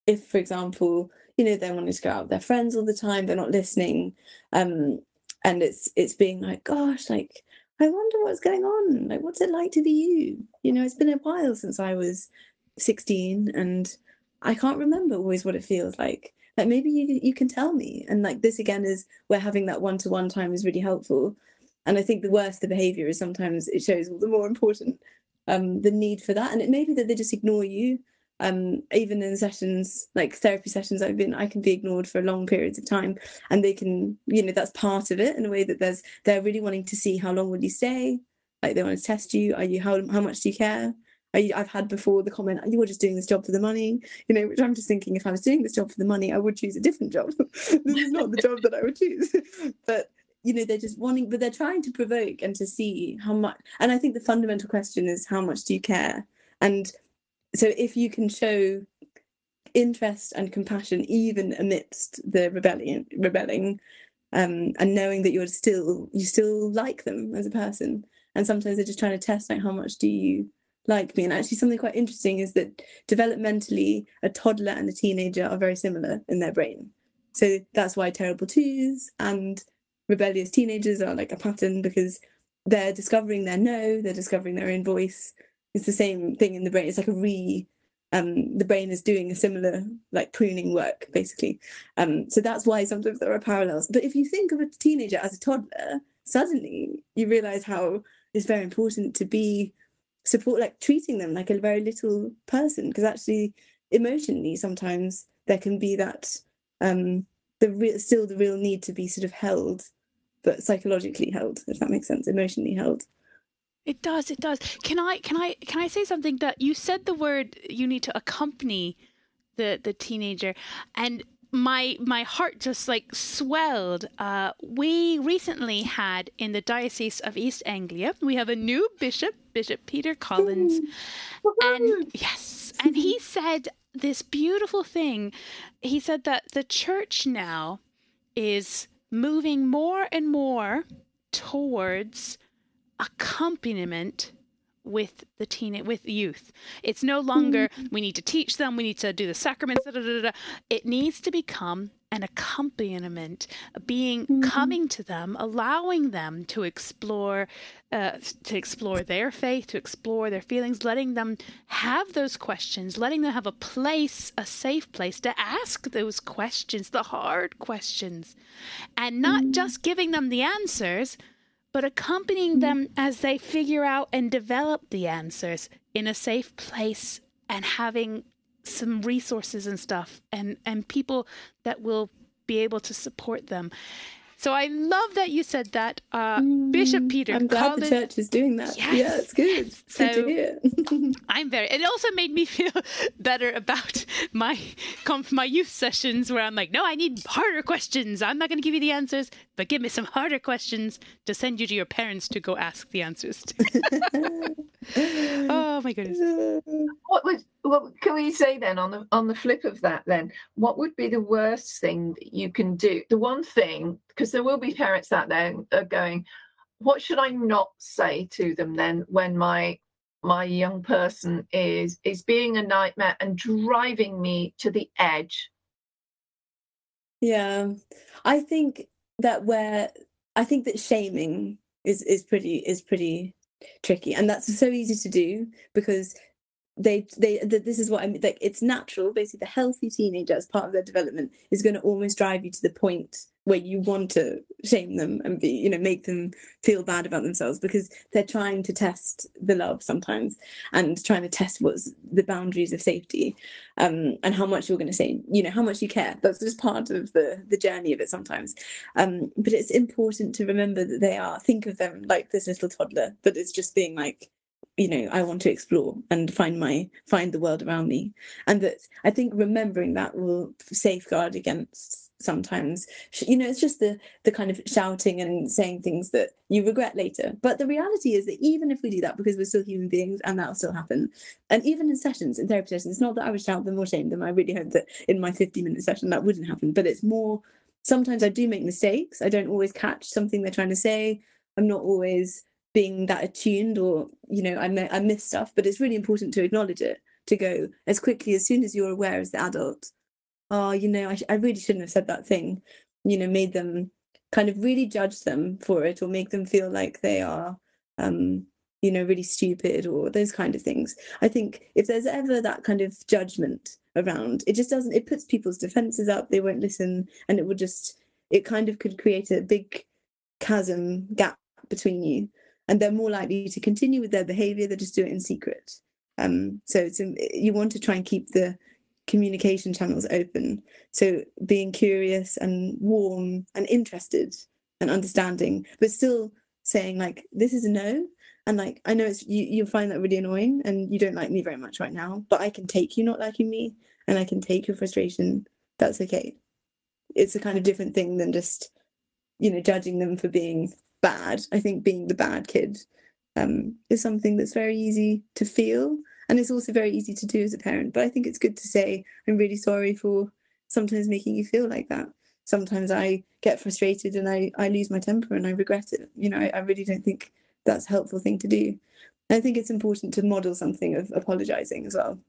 if for example you know they're wanting to go out with their friends all the time they're not listening um and it's it's being like gosh like I wonder what's going on. Like, what's it like to be you? You know, it's been a while since I was 16 and I can't remember always what it feels like. Like maybe you you can tell me. And like this again is where having that one-to-one time is really helpful. And I think the worse the behavior is sometimes it shows all the more important um the need for that. And it may be that they just ignore you um, even in sessions like therapy sessions I've been, I can be ignored for long periods of time, and they can, you know, that's part of it in a way that there's they're really wanting to see how long will you stay, like they want to test you. Are you how how much do you care? Are you, I've had before the comment, you were just doing this job for the money, you know, which I'm just thinking if I was doing this job for the money, I would choose a different job. [LAUGHS] this is not the job that I would choose. [LAUGHS] but you know, they're just wanting, but they're trying to provoke and to see how much. And I think the fundamental question is how much do you care? And so if you can show interest and compassion even amidst the rebellion rebelling um, and knowing that you're still you still like them as a person and sometimes they're just trying to test like how much do you like me and actually something quite interesting is that developmentally a toddler and a teenager are very similar in their brain so that's why terrible twos and rebellious teenagers are like a pattern because they're discovering their no they're discovering their own voice it's the same thing in the brain. It's like a re um, the brain is doing a similar like pruning work basically. Um, so that's why sometimes there are parallels. But if you think of a teenager as a toddler, suddenly you realize how it's very important to be support like treating them like a very little person because actually emotionally sometimes there can be that um the real still the real need to be sort of held but psychologically held if that makes sense emotionally held it does. It does. Can I? Can I? Can I say something? That you said the word. You need to accompany the the teenager, and my my heart just like swelled. Uh, we recently had in the diocese of East Anglia, we have a new bishop, Bishop Peter Collins, and yes, and he [LAUGHS] said this beautiful thing. He said that the church now is moving more and more towards accompaniment with the teen with youth. It's no longer mm-hmm. we need to teach them, we need to do the sacraments. Da, da, da, it needs to become an accompaniment, being mm-hmm. coming to them, allowing them to explore, uh, to explore their faith, to explore their feelings, letting them have those questions, letting them have a place, a safe place to ask those questions, the hard questions, and not mm-hmm. just giving them the answers but accompanying mm-hmm. them as they figure out and develop the answers in a safe place and having some resources and stuff and and people that will be able to support them so I love that you said that. Uh, mm, Bishop Peter. I'm glad the church is doing that. Yes. Yeah, it's good. It's so good to hear. [LAUGHS] I'm very. It also made me [LAUGHS] feel better about my my youth sessions where I'm like, no, I need harder questions. I'm not going to give you the answers, but give me some harder questions to send you to your parents to go ask the answers. To. [LAUGHS] oh my goodness. What would what can we say then on the on the flip of that then? What would be the worst thing that you can do? The one thing, because there will be parents out there going, what should I not say to them then when my my young person is is being a nightmare and driving me to the edge? Yeah. I think that where I think that shaming is is pretty is pretty tricky and that's so easy to do because they they this is what I mean like it's natural basically the healthy teenager as part of their development is going to almost drive you to the point where you want to shame them and be you know make them feel bad about themselves because they're trying to test the love sometimes and trying to test what's the boundaries of safety um, and how much you're going to say you know how much you care. That's just part of the the journey of it sometimes. Um, but it's important to remember that they are think of them like this little toddler that is just being like you know i want to explore and find my find the world around me. And that i think remembering that will safeguard against sometimes. You know it's just the the kind of shouting and saying things that you regret later. But the reality is that even if we do that because we're still human beings and that'll still happen and even in sessions in therapy sessions it's not that i would shout them or shame them. I really hope that in my 50 minute session that wouldn't happen. But it's more sometimes i do make mistakes. I don't always catch something they're trying to say. I'm not always being that attuned or you know I, I miss stuff but it's really important to acknowledge it to go as quickly as soon as you're aware as the adult oh you know I, I really shouldn't have said that thing you know made them kind of really judge them for it or make them feel like they are um, you know, really stupid or those kind of things. I think if there's ever that kind of judgment around, it just doesn't, it puts people's defenses up, they won't listen, and it would just, it kind of could create a big chasm gap between you. And they're more likely to continue with their behavior, they just do it in secret. Um, so it's, you want to try and keep the communication channels open. So being curious and warm and interested and understanding, but still saying like, this is a no. And like i know it's you you find that really annoying and you don't like me very much right now but i can take you not liking me and i can take your frustration. That's okay. It's a kind of different thing than just you know judging them for being bad. I think being the bad kid um, is something that's very easy to feel and it's also very easy to do as a parent but i think it's good to say i'm really sorry for sometimes making you feel like that sometimes i get frustrated and i i lose my temper and i regret it you know i, I really don't think that's a helpful thing to do. I think it's important to model something of apologizing as well.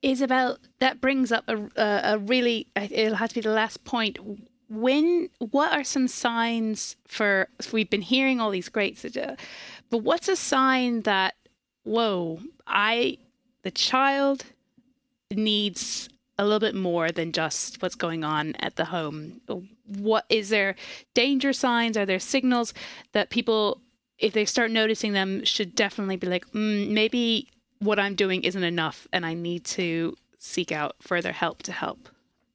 Isabel, that brings up a, a really, it'll have to be the last point. When, what are some signs for, we've been hearing all these great, but what's a sign that, whoa, I, the child needs a little bit more than just what's going on at the home. What is there danger signs? Are there signals that people if they start noticing them, should definitely be like, mm, maybe what I'm doing isn't enough, and I need to seek out further help to help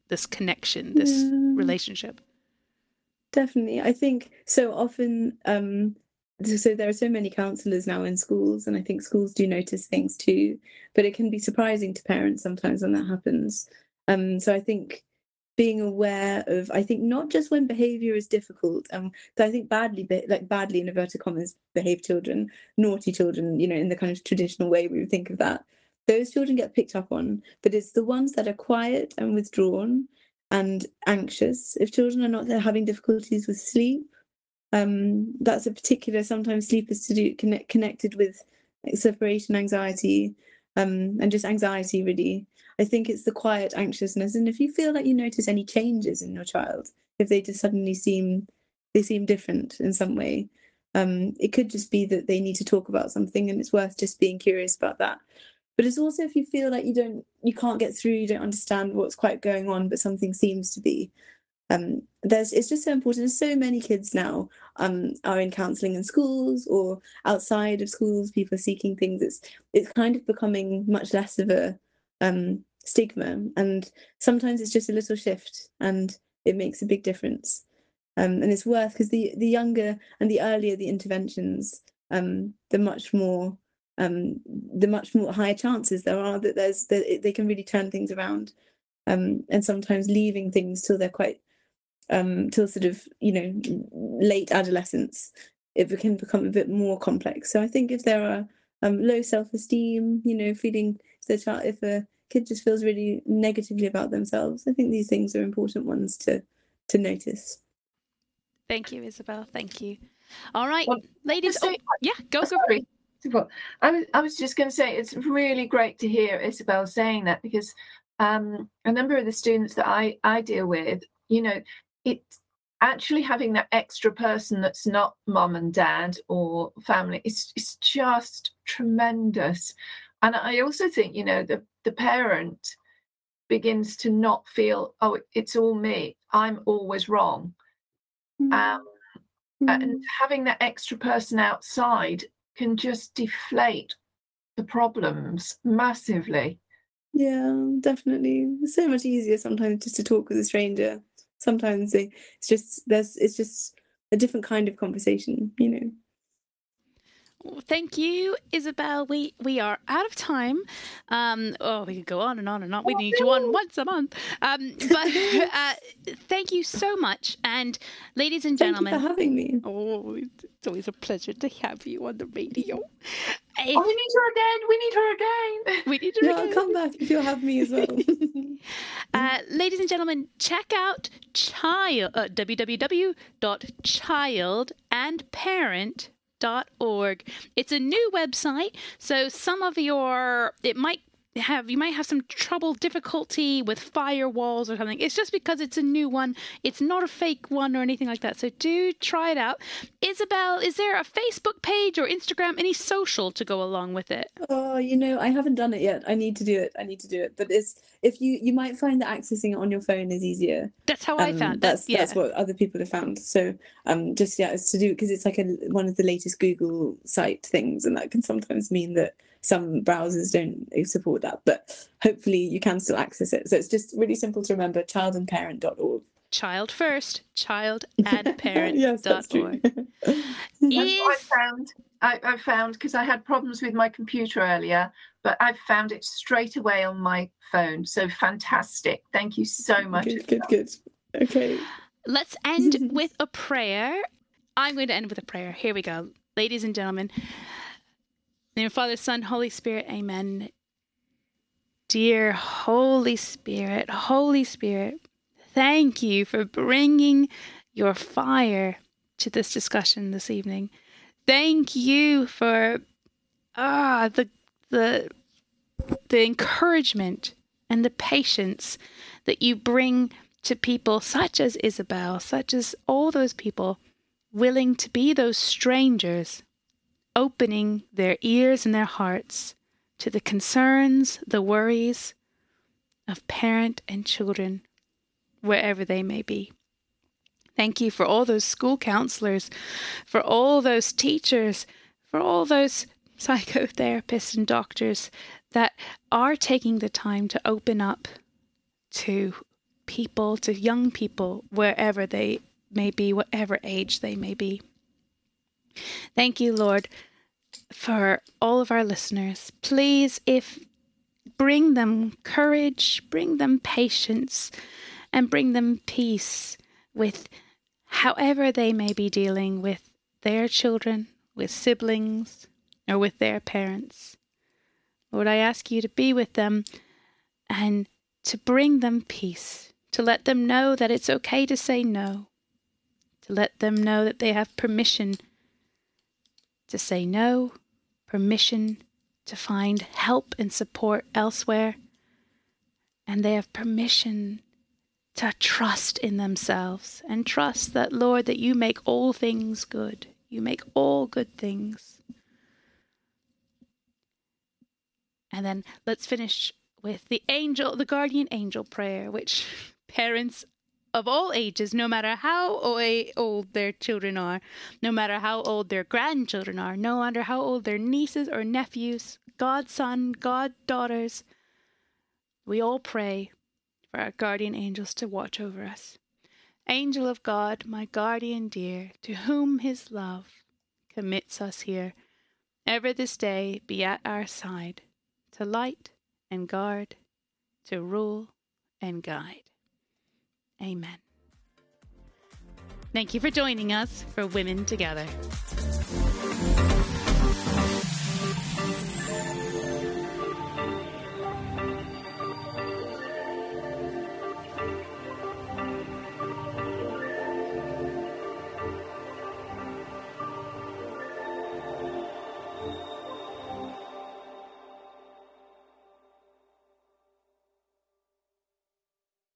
this connection, this yeah. relationship. Definitely, I think so. Often, um, so there are so many counselors now in schools, and I think schools do notice things too. But it can be surprising to parents sometimes when that happens. Um, so I think being aware of i think not just when behavior is difficult um i think badly like badly in inverted commas behave children naughty children you know in the kind of traditional way we would think of that those children get picked up on but it's the ones that are quiet and withdrawn and anxious if children are not there having difficulties with sleep um that's a particular sometimes sleep is to do connect, connected with separation anxiety um and just anxiety really I think it's the quiet anxiousness. And if you feel like you notice any changes in your child, if they just suddenly seem they seem different in some way, um, it could just be that they need to talk about something and it's worth just being curious about that. But it's also if you feel like you don't you can't get through, you don't understand what's quite going on, but something seems to be. Um, there's it's just so important. So many kids now um, are in counselling in schools or outside of schools. People are seeking things. It's it's kind of becoming much less of a um, stigma. And sometimes it's just a little shift and it makes a big difference. Um, and it's worth because the, the younger and the earlier the interventions, um, the much more um, the much more higher chances there are that there's that they can really turn things around. Um, and sometimes leaving things till they're quite um, till sort of you know late adolescence, it can become a bit more complex. So I think if there are um, low self-esteem, you know, feeling if the child if a kid just feels really negatively about themselves. I think these things are important ones to to notice. Thank you, Isabel. Thank you. All right, well, ladies. Oh, yeah, go sorry. go. I was I was just going to say it's really great to hear Isabel saying that because um, a number of the students that I I deal with, you know, it's actually having that extra person that's not mom and dad or family it's, it's just tremendous and i also think you know the the parent begins to not feel, oh, it's all me. I'm always wrong. Mm. Um, mm. And having that extra person outside can just deflate the problems massively. Yeah, definitely. It's so much easier sometimes just to talk with a stranger. Sometimes it's just there's it's just a different kind of conversation, you know. Thank you, Isabel. We we are out of time. Um, oh, we could go on and on and on. We need you on once a month. Um, but [LAUGHS] uh, thank you so much, and ladies and gentlemen, thank you for having me. Oh, it's always a pleasure to have you on the radio. If, oh, we need her again. We need her again. [LAUGHS] We need her yeah, again. I'll come back if you'll have me as well. [LAUGHS] uh, ladies and gentlemen, check out child uh, www.childandparent.org. It's a new website, so some of your it might have you might have some trouble difficulty with firewalls or something it's just because it's a new one it's not a fake one or anything like that so do try it out isabel is there a facebook page or instagram any social to go along with it Oh, you know, I haven't done it yet. I need to do it. I need to do it. But it's if you you might find that accessing it on your phone is easier. that's how i Um, found that's that yeah that's what other people have found. So um, just yeah, it's to do because it's like a one of the latest Google site things, and that can sometimes mean that some browsers don't support that. But hopefully you can still access it. So it's just really simple to remember: childandparent.org. child first child [LAUGHS] and parent yes, that's true. [LAUGHS] org. That's I found. I, I found because I had problems with my computer earlier, but I found it straight away on my phone. So fantastic! Thank you so much. good, good, good. Okay. Let's end [LAUGHS] with a prayer. I'm going to end with a prayer. Here we go. Ladies and gentlemen, in the name of Father, Son, Holy Spirit, amen. Dear Holy Spirit, Holy Spirit, thank you for bringing your fire to this discussion this evening. Thank you for ah the the the encouragement and the patience that you bring to people such as Isabel, such as all those people willing to be those strangers, opening their ears and their hearts to the concerns, the worries of parent and children, wherever they may be. Thank you for all those school counselors, for all those teachers, for all those [LAUGHS] psychotherapists and doctors that are taking the time to open up to people, to young people, wherever they may be, whatever age they may be. Thank you, Lord, for all of our listeners. Please, if bring them courage, bring them patience, and bring them peace with however they may be dealing with their children, with siblings, or with their parents. Lord, I ask you to be with them and to bring them peace, to let them know that it's okay to say no, to let them know that they have permission to say no, permission to find help and support elsewhere, and they have permission to trust in themselves and trust that, Lord, that you make all things good. You make all good things. And then let's finish with the angel, the guardian angel prayer, which [LAUGHS] parents of all ages, no matter how old their children are, no matter how old their grandchildren are, no matter how old their nieces or nephews, godson, goddaughters, we all pray for our guardian angels to watch over us. Angel of God, my guardian dear, to whom his love commits us here, ever this day be at our side, to light and guard, to rule and guide. Amen. Thank you for joining us for Women Together.